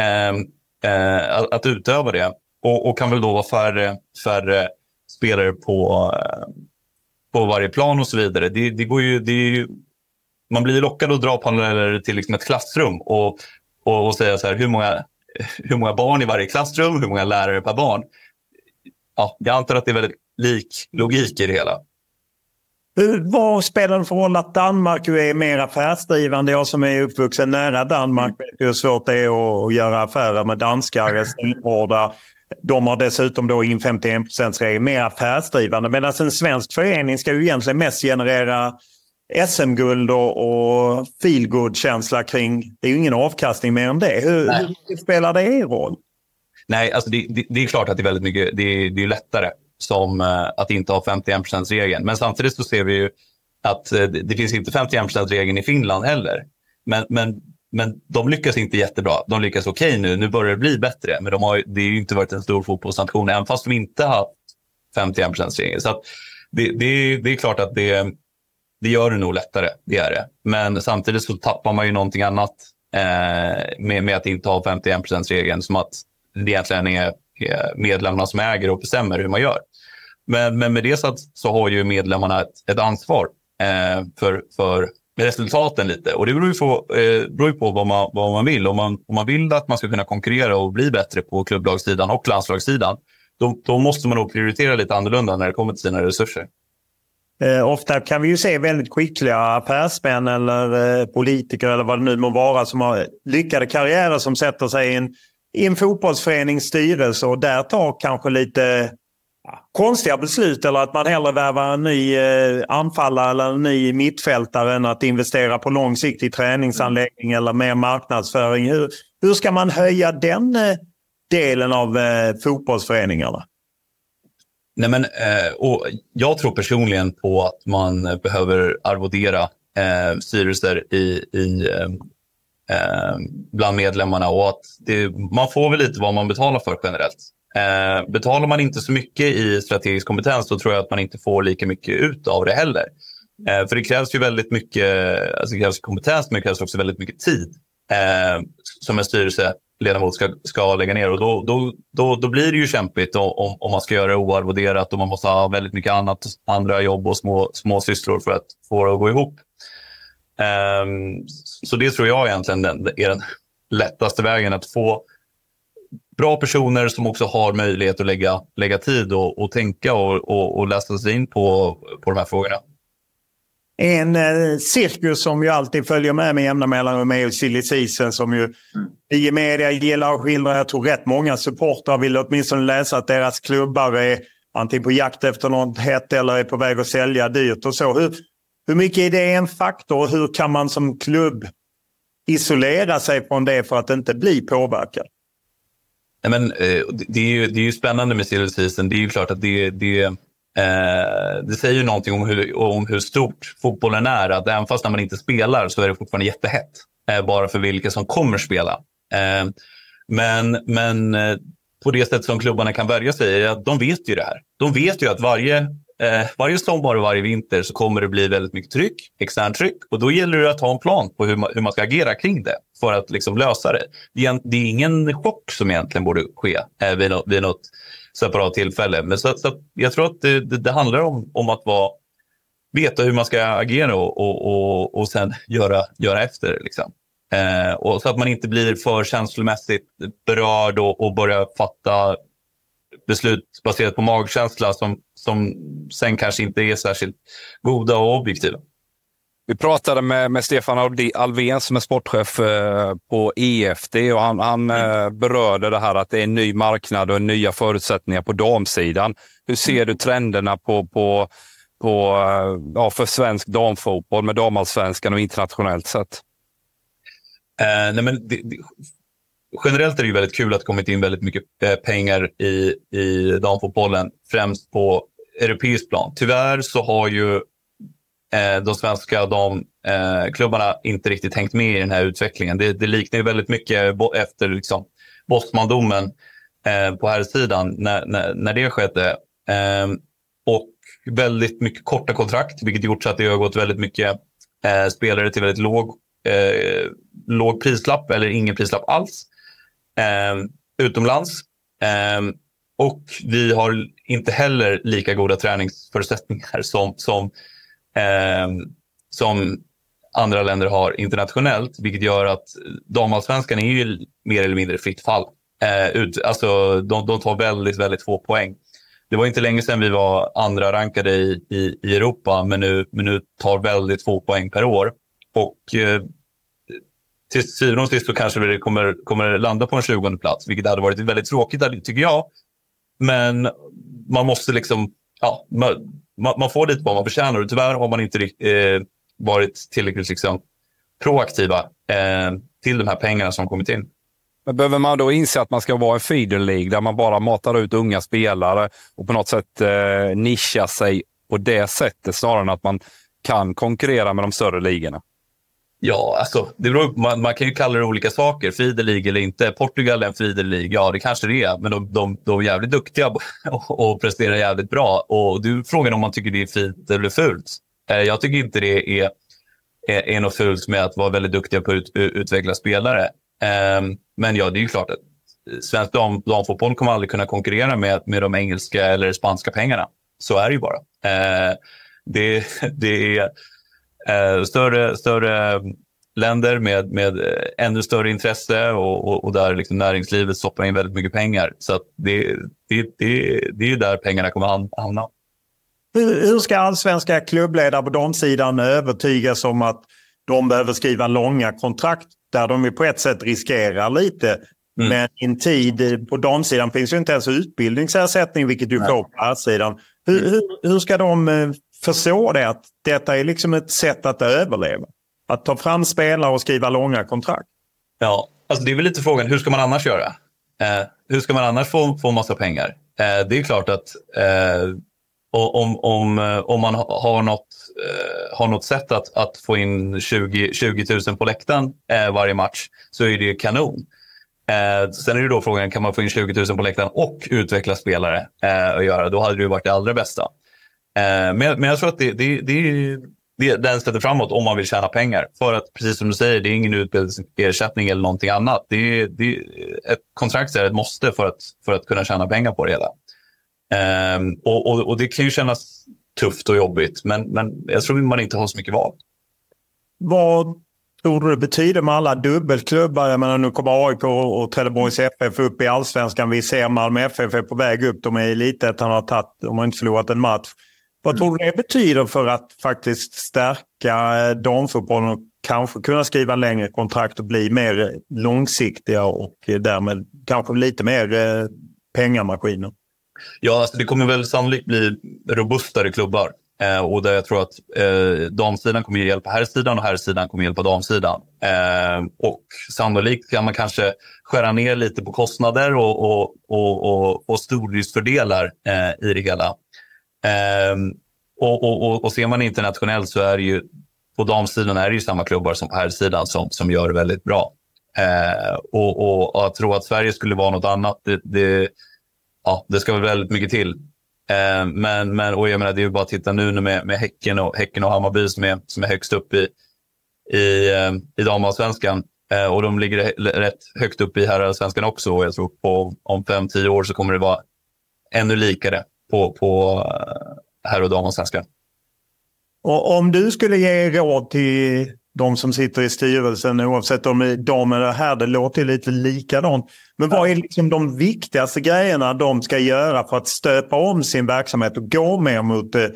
Ehm, eh, att, att, utöva det. Och, och, kan väl då vara färre, färre spelare på, eh, på varje plan och så vidare. Det, det går ju, det ju, man blir lockad att dra paralleller till liksom ett klassrum och, och, och säga så här, hur många, hur många barn i varje klassrum, hur många lärare per barn ja, jag antar att det är väldigt lik logik i det hela. Vad spelar det för roll att Danmark är mer affärsdrivande? Jag som är uppvuxen nära Danmark vet hur svårt det är att göra affärer med danskar. Stenhårda. De har dessutom då in 51% regel mer affärsdrivande. Medan en svensk förening ska ju egentligen mest generera SM-guld och, och feelgood-känsla kring... Det är ju ingen avkastning mer än det. Hur, hur spelar det roll? Nej, alltså det, det, det, är klart att det är väldigt mycket, det är, det är lättare som uh, att inte ha 51% regeln. Men samtidigt så ser vi ju att uh, det finns inte 51% regeln i Finland heller. Men, men, men de lyckas inte jättebra. De lyckas okej okay nu, nu börjar det bli bättre. Men de har, det har ju inte varit en stor fotbollsnation, även fast de inte har haft 51 regeln. Så det, det, det är klart att det, det gör det nog lättare, det är det. Men samtidigt så tappar man ju någonting annat eh, med, med att inte ha 51% regeln som att det egentligen är medlemmarna som äger och bestämmer hur man gör. Men, men med det så, så har ju medlemmarna ett, ett ansvar eh, för, för resultaten lite. Och det beror ju på, eh, beror på vad, man, vad man vill. Om man, om man vill att man ska kunna konkurrera och bli bättre på klubblagssidan och landslagssidan, då, då måste man nog prioritera lite annorlunda när det kommer till sina resurser. Eh, ofta kan vi ju se väldigt skickliga affärsmän eller eh, politiker eller vad det nu må vara som har lyckade karriärer som sätter sig i en i en fotbollsförenings styrelse och där tar kanske lite konstiga beslut eller att man hellre värvar en ny eh, anfallare eller en ny mittfältare än att investera på lång sikt i träningsanläggning eller mer marknadsföring. Hur, hur ska man höja den eh, delen av eh, fotbollsföreningarna? Nej, men, eh, och jag tror personligen på att man behöver arvodera eh, styrelser i, i, eh, eh, bland medlemmarna och att det, man får väl lite vad man betalar för generellt. Eh, betalar man inte så mycket i strategisk kompetens så tror jag att man inte får lika mycket ut av det heller. Eh, för det krävs ju väldigt mycket alltså det krävs kompetens men det krävs också väldigt mycket tid eh, som en styrelseledamot ska, ska lägga ner. Och då, då, då, då blir det ju kämpigt om, om man ska göra det oarvoderat och man måste ha väldigt mycket annat, andra jobb och små, små sysslor för att få det att gå ihop. Eh, så det tror jag egentligen är den lättaste vägen att få bra personer som också har möjlighet att lägga, lägga tid och, och tänka och, och, och läsa sig in på, på de här frågorna. En eh, cirkus som ju alltid följer med med jämna mellanrum är silly season som ju vi i media gillar att skildra. Jag tror rätt många supportrar vill åtminstone läsa att deras klubbar är antingen på jakt efter något hett eller är på väg att sälja dyrt och så. Hur, hur mycket är det en faktor och hur kan man som klubb isolera sig från det för att inte bli påverkad? Nej, men, eh, det, är ju, det är ju spännande med silly season. Det är ju klart att det, det Eh, det säger ju någonting om hur, om hur stort fotbollen är. Att även fast när man inte spelar så är det fortfarande jättehett. Eh, bara för vilka som kommer spela. Eh, men men eh, på det sätt som klubbarna kan värja sig är att de vet ju det här. De vet ju att varje, eh, varje sommar och varje vinter så kommer det bli väldigt mycket tryck, externt tryck. Och då gäller det att ha en plan på hur man, hur man ska agera kring det för att liksom lösa det. Det är, det är ingen chock som egentligen borde ske eh, vid, något, vid något separat tillfälle. Men så, så jag tror att det, det, det, handlar om, om att vara, veta hur man ska agera och, och, och, och sen göra, göra efter. Liksom. Eh, och så att man inte blir för känslomässigt berörd och, och börjar fatta beslut baserat på magkänsla som, som sen kanske inte är särskilt goda och objektiva. Vi pratade med, med Stefan Alvén som är sportchef eh, på EFD och han, han mm. eh, berörde det här att det är en ny marknad och nya förutsättningar på damsidan. Hur ser mm. du trenderna på, på, på, eh, ja, för svensk damfotboll med damallsvenskan och internationellt sett? Eh, nej men det, det, generellt är det väldigt kul att det kommit in väldigt mycket pengar i, i damfotbollen, främst på europeisk plan. Tyvärr så har ju eh, de svenska damklubbarna eh, inte riktigt hängt med i den här utvecklingen. Det, det liknar ju väldigt mycket efter liksom, Bosmandomen eh, på här sidan när, när, när det skedde. Eh, och väldigt mycket korta kontrakt, vilket gjort så att det har gått väldigt mycket eh, spelare till väldigt låg, eh, låg prislapp eller ingen prislapp alls eh, utomlands. Eh, och vi har inte heller lika goda träningsförutsättningar som, som eh, som andra länder har internationellt, vilket gör att damallsvenskan är ju mer eller mindre fritt fall. Eh, ut, alltså, de, de tar väldigt, väldigt få poäng. Det var inte länge sedan vi var andra rankade i, i, i Europa, men nu, men nu tar väldigt få poäng per år. Och eh, till syvende och sist så kanske vi kommer, kommer landa på en 20 plats, vilket hade varit väldigt tråkigt tycker jag. Men man måste liksom, ja, man, man, får lite vad man förtjänar och tyvärr har man inte eh, varit tillräckligt liksom, proaktiva eh, till de här pengarna som kommit in. Men behöver man då inse att man ska vara en feeder League där man bara matar ut unga spelare och på något sätt eh, nischa sig på det sättet snarare än att man kan konkurrera med de större ligorna? Ja, alltså, det beror, man, man, kan ju kalla det olika saker. Feeder League eller inte. Portugal är en Feeder League. Ja, det kanske det är. Men de, de, de är jävligt duktiga och, och presterar jävligt bra. Och du frågar om man tycker det är fint eller fult. Eh, jag tycker inte det är, är, är något fult med att vara väldigt duktiga på att ut, utveckla spelare. Ehm, men ja, det är ju klart att eh, svensk dam, damfotboll kommer aldrig kunna konkurrera med, med de engelska eller spanska pengarna. Så är det ju bara. Eh, det, det är eh, större, större länder med, med eh, ännu större intresse och, och, och där liksom näringslivet stoppar in väldigt mycket pengar. Så det, det, det, det är där pengarna kommer hamna. Hur, hur ska allsvenska klubbledare på damsidan övertygas om att de behöver skriva långa kontrakt där de på ett sätt riskerar lite. Mm. Men i en tid på damsidan finns ju inte ens utbildningsersättning vilket du får på herrsidan. Hur, hur, hur ska de förstå det att detta är liksom ett sätt att överleva. Att ta fram spelare och skriva långa kontrakt. Ja, alltså det är väl lite frågan, hur ska man annars göra? Eh, hur ska man annars få, få massa pengar? Eh, det är klart att eh, om, om, eh, om man har något, eh, har något sätt att, att få in 20, 20 000 på läktaren eh, varje match så är det kanon. Eh, sen är det då frågan, kan man få in 20 000 på läktaren och utveckla spelare eh, och göra? Då hade det varit det allra bästa. Eh, men, men jag tror att det, det, det är det är den sätter framåt om man vill tjäna pengar. För att precis som du säger, det är ingen utbildningsersättning eller någonting annat. Det är, det är, ett kontrakt är ett måste för att, för att kunna tjäna pengar på det hela. Um, och, och, och, det kan ju kännas tufft och jobbigt, men, men jag tror man inte har så mycket val. Vad tror du det betyder med alla dubbelklubbar? Jag menar, nu kommer AIK och Trelleborgs FF upp i allsvenskan. Vi ser Malmö FF är på väg upp. De är i elitettan och har tagit, de har inte förlorat en match. Vad tror du det betyder för att faktiskt stärka eh, damfotbollen och kanske kunna skriva längre kontrakt och bli mer långsiktiga och eh, därmed kanske lite mer eh, pengamaskiner? Ja, alltså det kommer väl sannolikt bli robustare klubbar. Eh, och där jag tror att eh, damsidan kommer att hjälpa herrsidan och herrsidan kommer att hjälpa damsidan. Eh, och sannolikt kan man kanske skära ner lite på kostnader och, och, och, och, och stordriftsfördelar eh, i det hela. Eh, och, och, och, och ser man internationellt så är det ju på damsidan är det ju samma klubbar som på herrsidan som, som gör det väldigt bra. Eh, och, och, och att tro att Sverige skulle vara något annat, det, det ja, det ska väl väldigt mycket till. Eh, men, men och jag menar, det är ju bara att titta nu med, med häcken, och, häcken och Hammarby som är, som är högst upp i, i, eh, i damallsvenskan. Eh, och de ligger rätt högt upp i herrallsvenskan också. Och jag tror på om fem, tio år så kommer det vara ännu likare på, på eh, herr och damallsvenskan. Och om du skulle ge råd till de som sitter i styrelsen, oavsett om det är dam eller herr, det låter lite likadant. Men vad är liksom de viktigaste grejerna de ska göra för att stöpa om sin verksamhet och gå mer mot eh,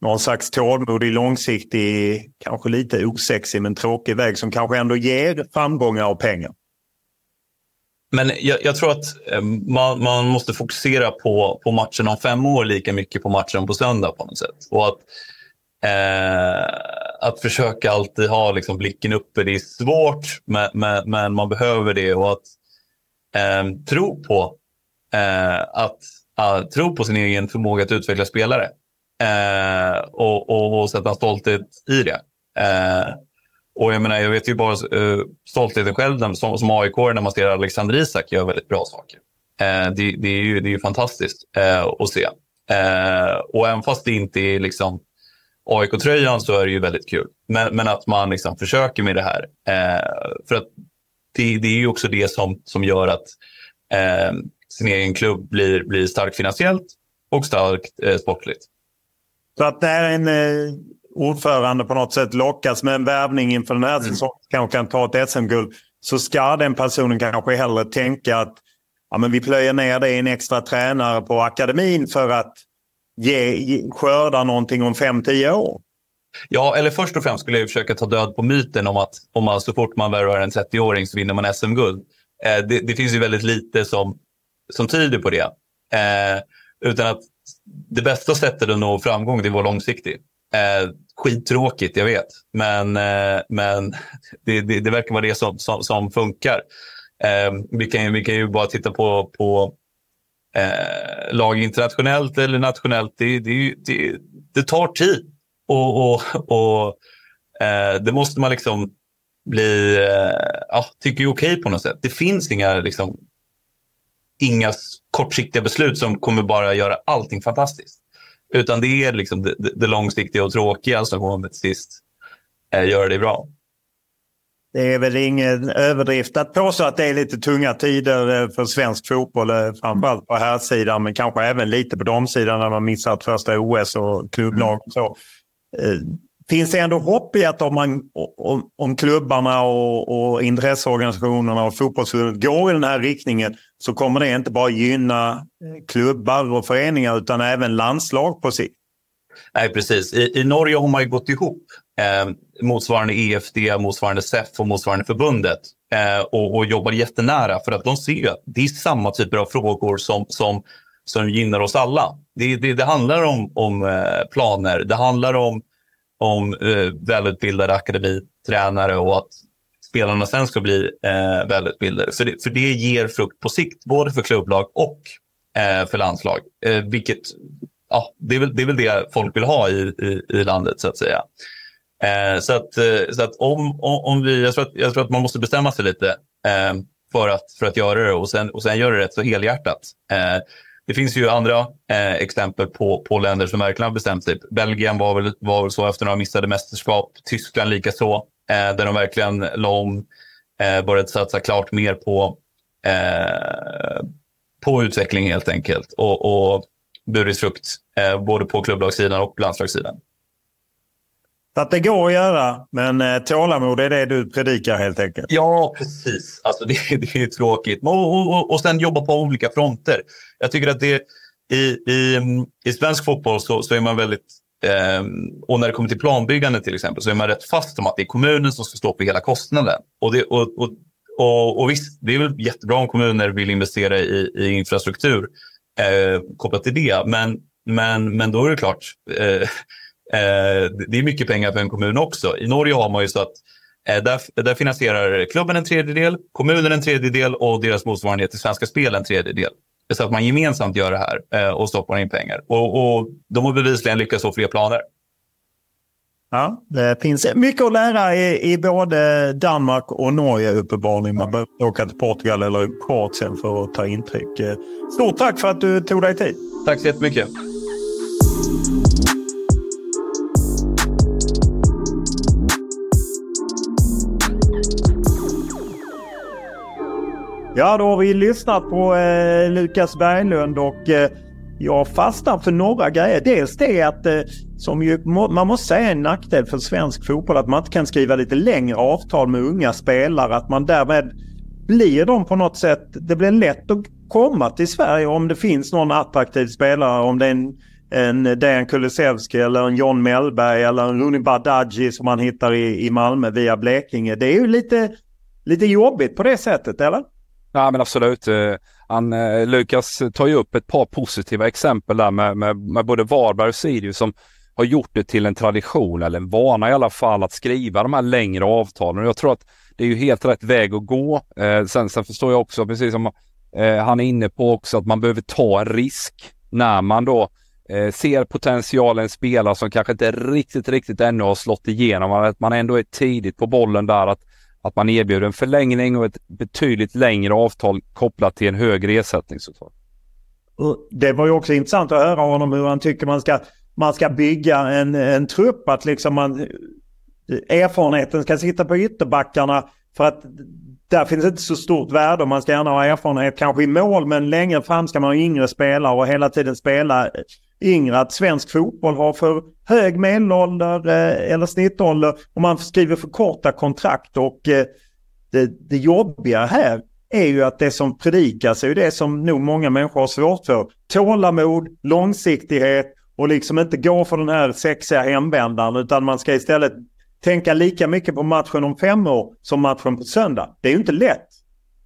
någon slags tålmodig, långsiktig, kanske lite osexig men tråkig väg som kanske ändå ger framgångar och pengar? Men jag, jag tror att eh, man, man, måste fokusera på, på matchen om fem år lika mycket på matchen på söndag på något sätt. Och att Eh, att försöka alltid ha liksom, blicken uppe, det är svårt men, men, men man behöver det. Och att eh, tro på eh, att uh, tro på sin egen förmåga att utveckla spelare. Eh, och, och, och, sätta en stolthet i det. Och jag menar, jag vet ju bara uh, stoltheten själv som, som AIK när man ser Alexander Isak gör väldigt bra saker. Uh, det, det, är ju, det är ju fantastiskt uh, att se. Uh, och även fast det inte är liksom AIK-tröjan så är det ju väldigt kul. Men, men att man liksom försöker med det här. För att det, det, är ju också det som, som gör att sin egen klubb blir, blir stark finansiellt och starkt eh, sportligt. Så att det är en ordförande på något sätt lockas med en värvning inför den här mm. säsongen, kanske kan ta ett SM-guld, så ska den personen kanske hellre tänka att ja, men vi plöjer ner det i en extra tränare på akademin för att ge, skörda någonting om 5-10 år? Ja, eller först och främst skulle jag försöka ta död på myten om att om man, så fort man värvar en 30-åring så vinner man SM-guld. Eh, det, det, finns ju väldigt lite som, som tyder på det. Eh, utan att det bästa sättet att nå framgång det är att vara långsiktig. Eh, skittråkigt, jag vet. Men, eh, men det, det, det, verkar vara det som, som, som funkar. Eh, vi, kan, vi kan ju bara titta på, på eh, lag internationellt eller nationellt, det, det, det, det tar tid. Och, och, och eh, det måste man liksom bli, eh, ja, tycker är okej på något sätt. Det finns inga, liksom, inga kortsiktiga beslut som kommer bara göra allting fantastiskt. Utan det är liksom det, det, långsiktiga och tråkiga som kommer till sist eh, göra det bra. Det är väl ingen överdrift att påstå att det är lite tunga tider eh, för svensk fotboll. Eh, framförallt på här sidan men kanske även lite på damsidan när man missat första OS och klubblag. Och så. Eh, Finns det ändå hopp i att om, man, om, om klubbarna och, och intresseorganisationerna och fotbollsförbundet går i den här riktningen så kommer det inte bara gynna eh, klubbar och föreningar utan även landslag på sikt? Nej, precis. I, I, Norge har man ju gått ihop eh, motsvarande EFD, motsvarande SEF och motsvarande förbundet eh, och, och jobbar jättenära för att de ser ju att det är samma typer av frågor som, som, som gynnar oss alla. Det, det, det handlar om, om eh, planer, det handlar om, om eh, välutbildade akademitränare och att spelarna sen ska bli eh, välutbildade. För det, för det ger frukt på sikt, både för klubblag och eh, för landslag. Eh, vilket, ja, det är, väl, det är väl det folk vill ha i, i, i landet så att säga. Eh, så att, eh, så att om, om, om vi, jag tror, att, jag tror att man måste bestämma sig lite eh, för, att, för att göra det och sen, och sen göra det rätt så helhjärtat. Eh, det finns ju andra eh, exempel på, på länder som verkligen har bestämt sig. Belgien var väl, var väl så efter några missade mästerskap. Tyskland lika så, eh, där de verkligen la om, eh, började satsa klart mer på, eh, på utveckling helt enkelt. Och, och burit frukt eh, både på klubblagssidan och landslagssidan. Så att det går att göra, men eh, tålamod är det du predikar helt enkelt. Ja, precis. Alltså det, det är tråkigt. Och, och, och sen jobba på olika fronter. Jag tycker att det i, i, i svensk fotboll så, så är man väldigt ehm, och när det kommer till planbyggande till exempel så är man rätt fast om att det är kommunen som ska stå för hela kostnaden. Och, det, och, och, och, och visst, det är väl jättebra om kommuner vill investera i, i infrastruktur eh, kopplat till det. Men, men, men då är det klart, eh, Eh, det är mycket pengar för en kommun också. I Norge har man ju så att eh, där, där finansierar klubben en tredjedel, kommunen en tredjedel och deras motsvarighet till Svenska Spel en tredjedel. Så att man gemensamt gör det här eh, och stoppar in pengar. Och, och de har bevisligen lyckats få fler planer. Ja, det finns mycket att lära i, i både Danmark och Norge uppenbarligen. Man behöver åka till Portugal eller Kroatien för att ta intryck. Stort tack för att du tog dig tid. Tack så jättemycket. Ja, då har vi lyssnat på eh, Lukas Berglund och eh, jag fastnar för några grejer. Dels det att, eh, som ju, man måste säga är en nackdel för svensk fotboll, att man inte kan skriva lite längre avtal med unga spelare. Att man därmed blir de på något sätt, det blir lätt att komma till Sverige om det finns någon attraktiv spelare. Om det är en, en Dejan Kulusevski eller en John Mellberg eller en Rooney Badaji som man hittar i, i Malmö via Blekinge. Det är ju lite, lite jobbigt på det sättet, eller? Ja men absolut. Eh, han, eh, Lukas tar ju upp ett par positiva exempel där med, med, med både Varberg och Sirius som har gjort det till en tradition eller en vana i alla fall att skriva de här längre avtalen. Och jag tror att det är ju helt rätt väg att gå. Eh, sen, sen förstår jag också, precis som eh, han är inne på också, att man behöver ta en risk när man då eh, ser potentialen spelare som kanske inte riktigt, riktigt ännu har slått igenom. Att man ändå är tidigt på bollen där att att man erbjuder en förlängning och ett betydligt längre avtal kopplat till en högre ersättning. Det var ju också intressant att höra honom hur han tycker man ska, man ska bygga en, en trupp. Att liksom man, erfarenheten ska sitta på ytterbackarna för att där finns inte så stort värde. Man ska gärna ha erfarenhet kanske i mål men längre fram ska man ha yngre spelare och hela tiden spela yngre. Att svensk fotboll har för hög medelålder eh, eller snittålder och man skriver för korta kontrakt. Och eh, det, det jobbiga här är ju att det som predikas är ju det som nog många människor har svårt för. Tålamod, långsiktighet och liksom inte gå för den här sexiga hemvändaren utan man ska istället tänka lika mycket på matchen om fem år som matchen på söndag. Det är ju inte lätt.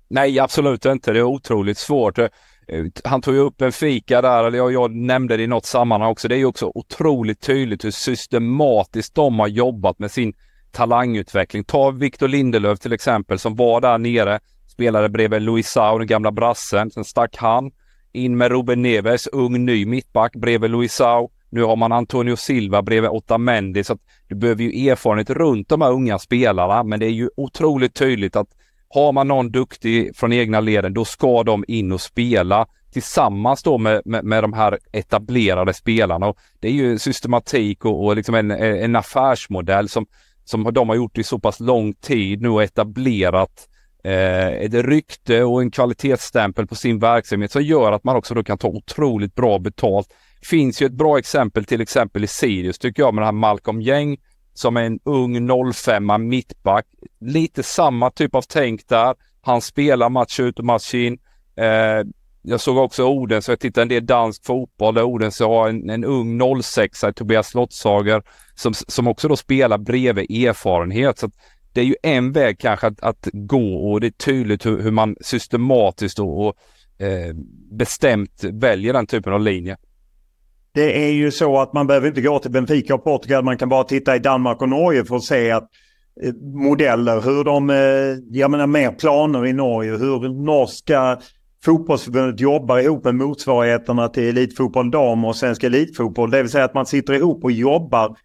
Nej, absolut inte. Det är otroligt svårt. Han tog ju upp en fika där, eller jag, jag nämnde det i något sammanhang också. Det är ju också otroligt tydligt hur systematiskt de har jobbat med sin talangutveckling. Ta Victor Lindelöf till exempel som var där nere, spelade bredvid Luisao, den gamla brassen. Sen stack han in med Ruben Neves, ung ny mittback bredvid Luisao. Nu har man Antonio Silva bredvid Otamendi så att du behöver ju erfarenhet runt de här unga spelarna men det är ju otroligt tydligt att har man någon duktig från egna leden då ska de in och spela tillsammans då med, med, med de här etablerade spelarna. Och det är ju systematik och, och liksom en, en affärsmodell som, som de har gjort i så pass lång tid nu och etablerat eh, ett rykte och en kvalitetsstämpel på sin verksamhet som gör att man också då kan ta otroligt bra betalt finns ju ett bra exempel till exempel i Sirius tycker jag med den här Malcolm Gäng som är en ung 05 mittback. Lite samma typ av tänk där. Han spelar match ut och match in. Eh, jag såg också Odense, jag tittade en del dansk fotboll där Odense har en, en ung 06 Tobias Slottshager som, som också då spelar bredvid erfarenhet. Så det är ju en väg kanske att, att gå och det är tydligt hur, hur man systematiskt och, och eh, bestämt väljer den typen av linje. Det är ju så att man behöver inte gå till Benfica och Portugal. Man kan bara titta i Danmark och Norge för att se att eh, modeller, hur de, eh, jag menar mer planer i Norge, hur norska fotbollsförbundet jobbar ihop med motsvarigheterna till elitfotboll dam och svensk elitfotboll. Det vill säga att man sitter ihop och jobbar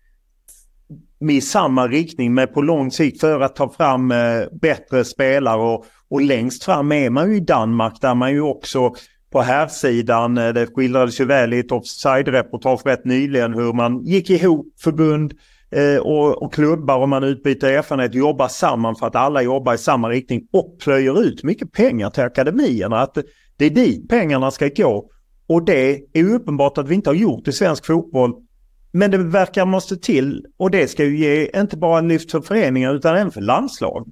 i samma riktning men på lång sikt för att ta fram eh, bättre spelare. Och, och längst fram är man ju i Danmark där man ju också på här sidan eh, det skildrades ju väl i ett offside-reportage rätt nyligen hur man gick ihop förbund eh, och, och klubbar och man utbyter erfarenhet, jobbar samman för att alla jobbar i samma riktning och plöjer ut mycket pengar till akademierna. Att det är dit pengarna ska gå. Och det är uppenbart att vi inte har gjort i svensk fotboll men det verkar måste till och det ska ju ge inte bara en lyft för föreningar utan även för landslag.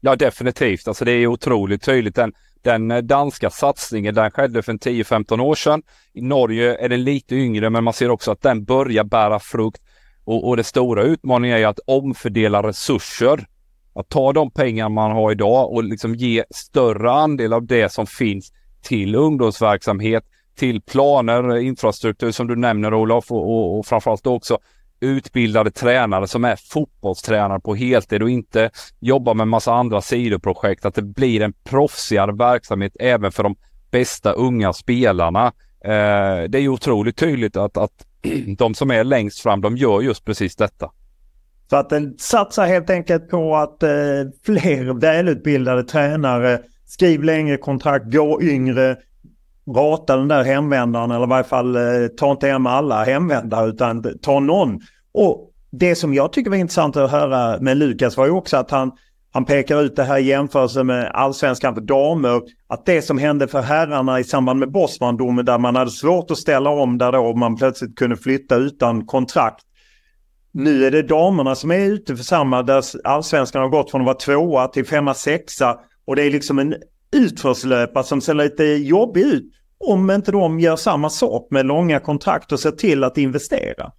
Ja definitivt, alltså det är otroligt tydligt. Den, den danska satsningen den skedde för 10-15 år sedan. I Norge är den lite yngre men man ser också att den börjar bära frukt. Och, och det stora utmaningen är att omfördela resurser. Att ta de pengar man har idag och liksom ge större andel av det som finns till ungdomsverksamhet, till planer, infrastruktur som du nämner Olof och, och, och framförallt också utbildade tränare som är fotbollstränare på heltid och inte jobbar med massa andra sidoprojekt. Att det blir en proffsigare verksamhet även för de bästa unga spelarna. Eh, det är otroligt tydligt att, att de som är längst fram, de gör just precis detta. Så att den satsar helt enkelt på att eh, fler välutbildade tränare skriv längre kontrakt, gå yngre, rata den där hemvändaren eller i varje fall eh, ta inte hem alla hemvändare utan ta någon. Och det som jag tycker var intressant att höra med Lukas var ju också att han, han pekar ut det här i jämförelse med allsvenskan för damer. Att det som hände för herrarna i samband med Bosmandomen där man hade svårt att ställa om där då man plötsligt kunde flytta utan kontrakt. Nu är det damerna som är ute för samma där allsvenskan har gått från att vara tvåa till femma, sexa. Och det är liksom en utförslöpa som ser lite jobbig ut om inte de gör samma sak med långa kontrakt och ser till att investera.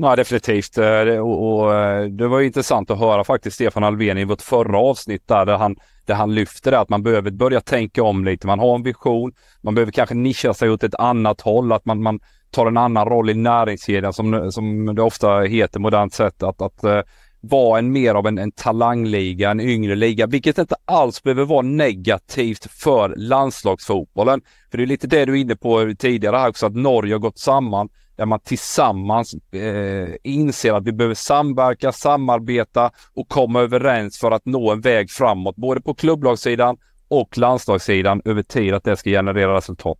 Nej definitivt. Eh, och, och, eh, det var intressant att höra faktiskt Stefan Alvén i vårt förra avsnitt där, där, han, där han lyfter det att man behöver börja tänka om lite. Man har en vision, man behöver kanske nischa sig åt ett annat håll, att man, man tar en annan roll i näringskedjan som, som det ofta heter modernt sett. Att, att eh, vara en mer av en, en talangliga, en yngre liga, vilket inte alls behöver vara negativt för landslagsfotbollen. För det är lite det du är inne på tidigare här också, att Norge har gått samman där man tillsammans eh, inser att vi behöver samverka, samarbeta och komma överens för att nå en väg framåt, både på klubblagssidan och landslagssidan över tid, att det ska generera resultat.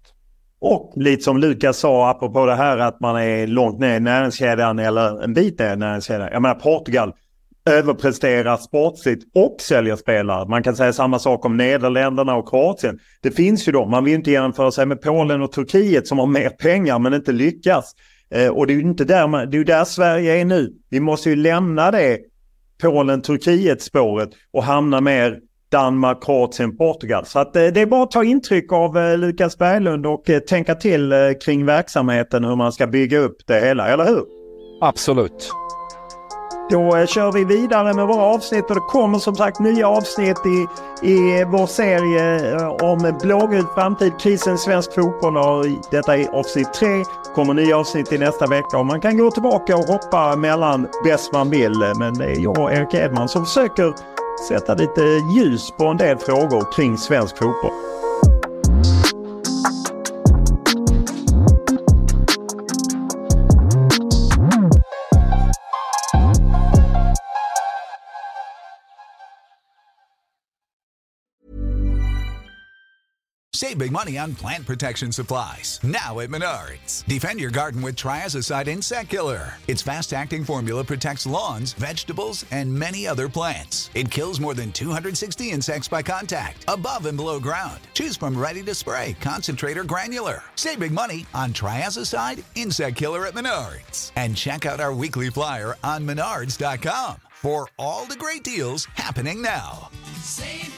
Och lite som Lukas sa apropå det här att man är långt ner i näringskedjan eller en bit ner i näringskedjan. Jag menar Portugal överpresterar sportsligt och säljer spelare. Man kan säga samma sak om Nederländerna och Kroatien. Det finns ju då, man vill inte jämföra sig med Polen och Turkiet som har mer pengar men inte lyckas. Eh, och det är ju inte där, man, det är där Sverige är nu. Vi måste ju lämna det Polen-Turkiet spåret och hamna mer Danmark, Kroatien, Portugal. Så att, eh, det är bara att ta intryck av eh, Lukas Berglund och eh, tänka till eh, kring verksamheten hur man ska bygga upp det hela, eller hur? Absolut. Då eh, kör vi vidare med våra avsnitt och det kommer som sagt nya avsnitt i, i vår serie eh, om blågul framtid, krisen i svensk fotboll. Och detta är avsnitt tre. kommer nya avsnitt i nästa vecka och man kan gå tillbaka och hoppa mellan bäst man vill. Men det är jag och Erik Edman som försöker sätta lite ljus på en del frågor kring svensk fotboll. Save big money on plant protection supplies. Now at Menards. Defend your garden with Triazicide Insect Killer. Its fast acting formula protects lawns, vegetables, and many other plants. It kills more than 260 insects by contact, above and below ground. Choose from ready to spray, concentrate, or granular. Save big money on Triazicide Insect Killer at Menards. And check out our weekly flyer on menards.com for all the great deals happening now. Save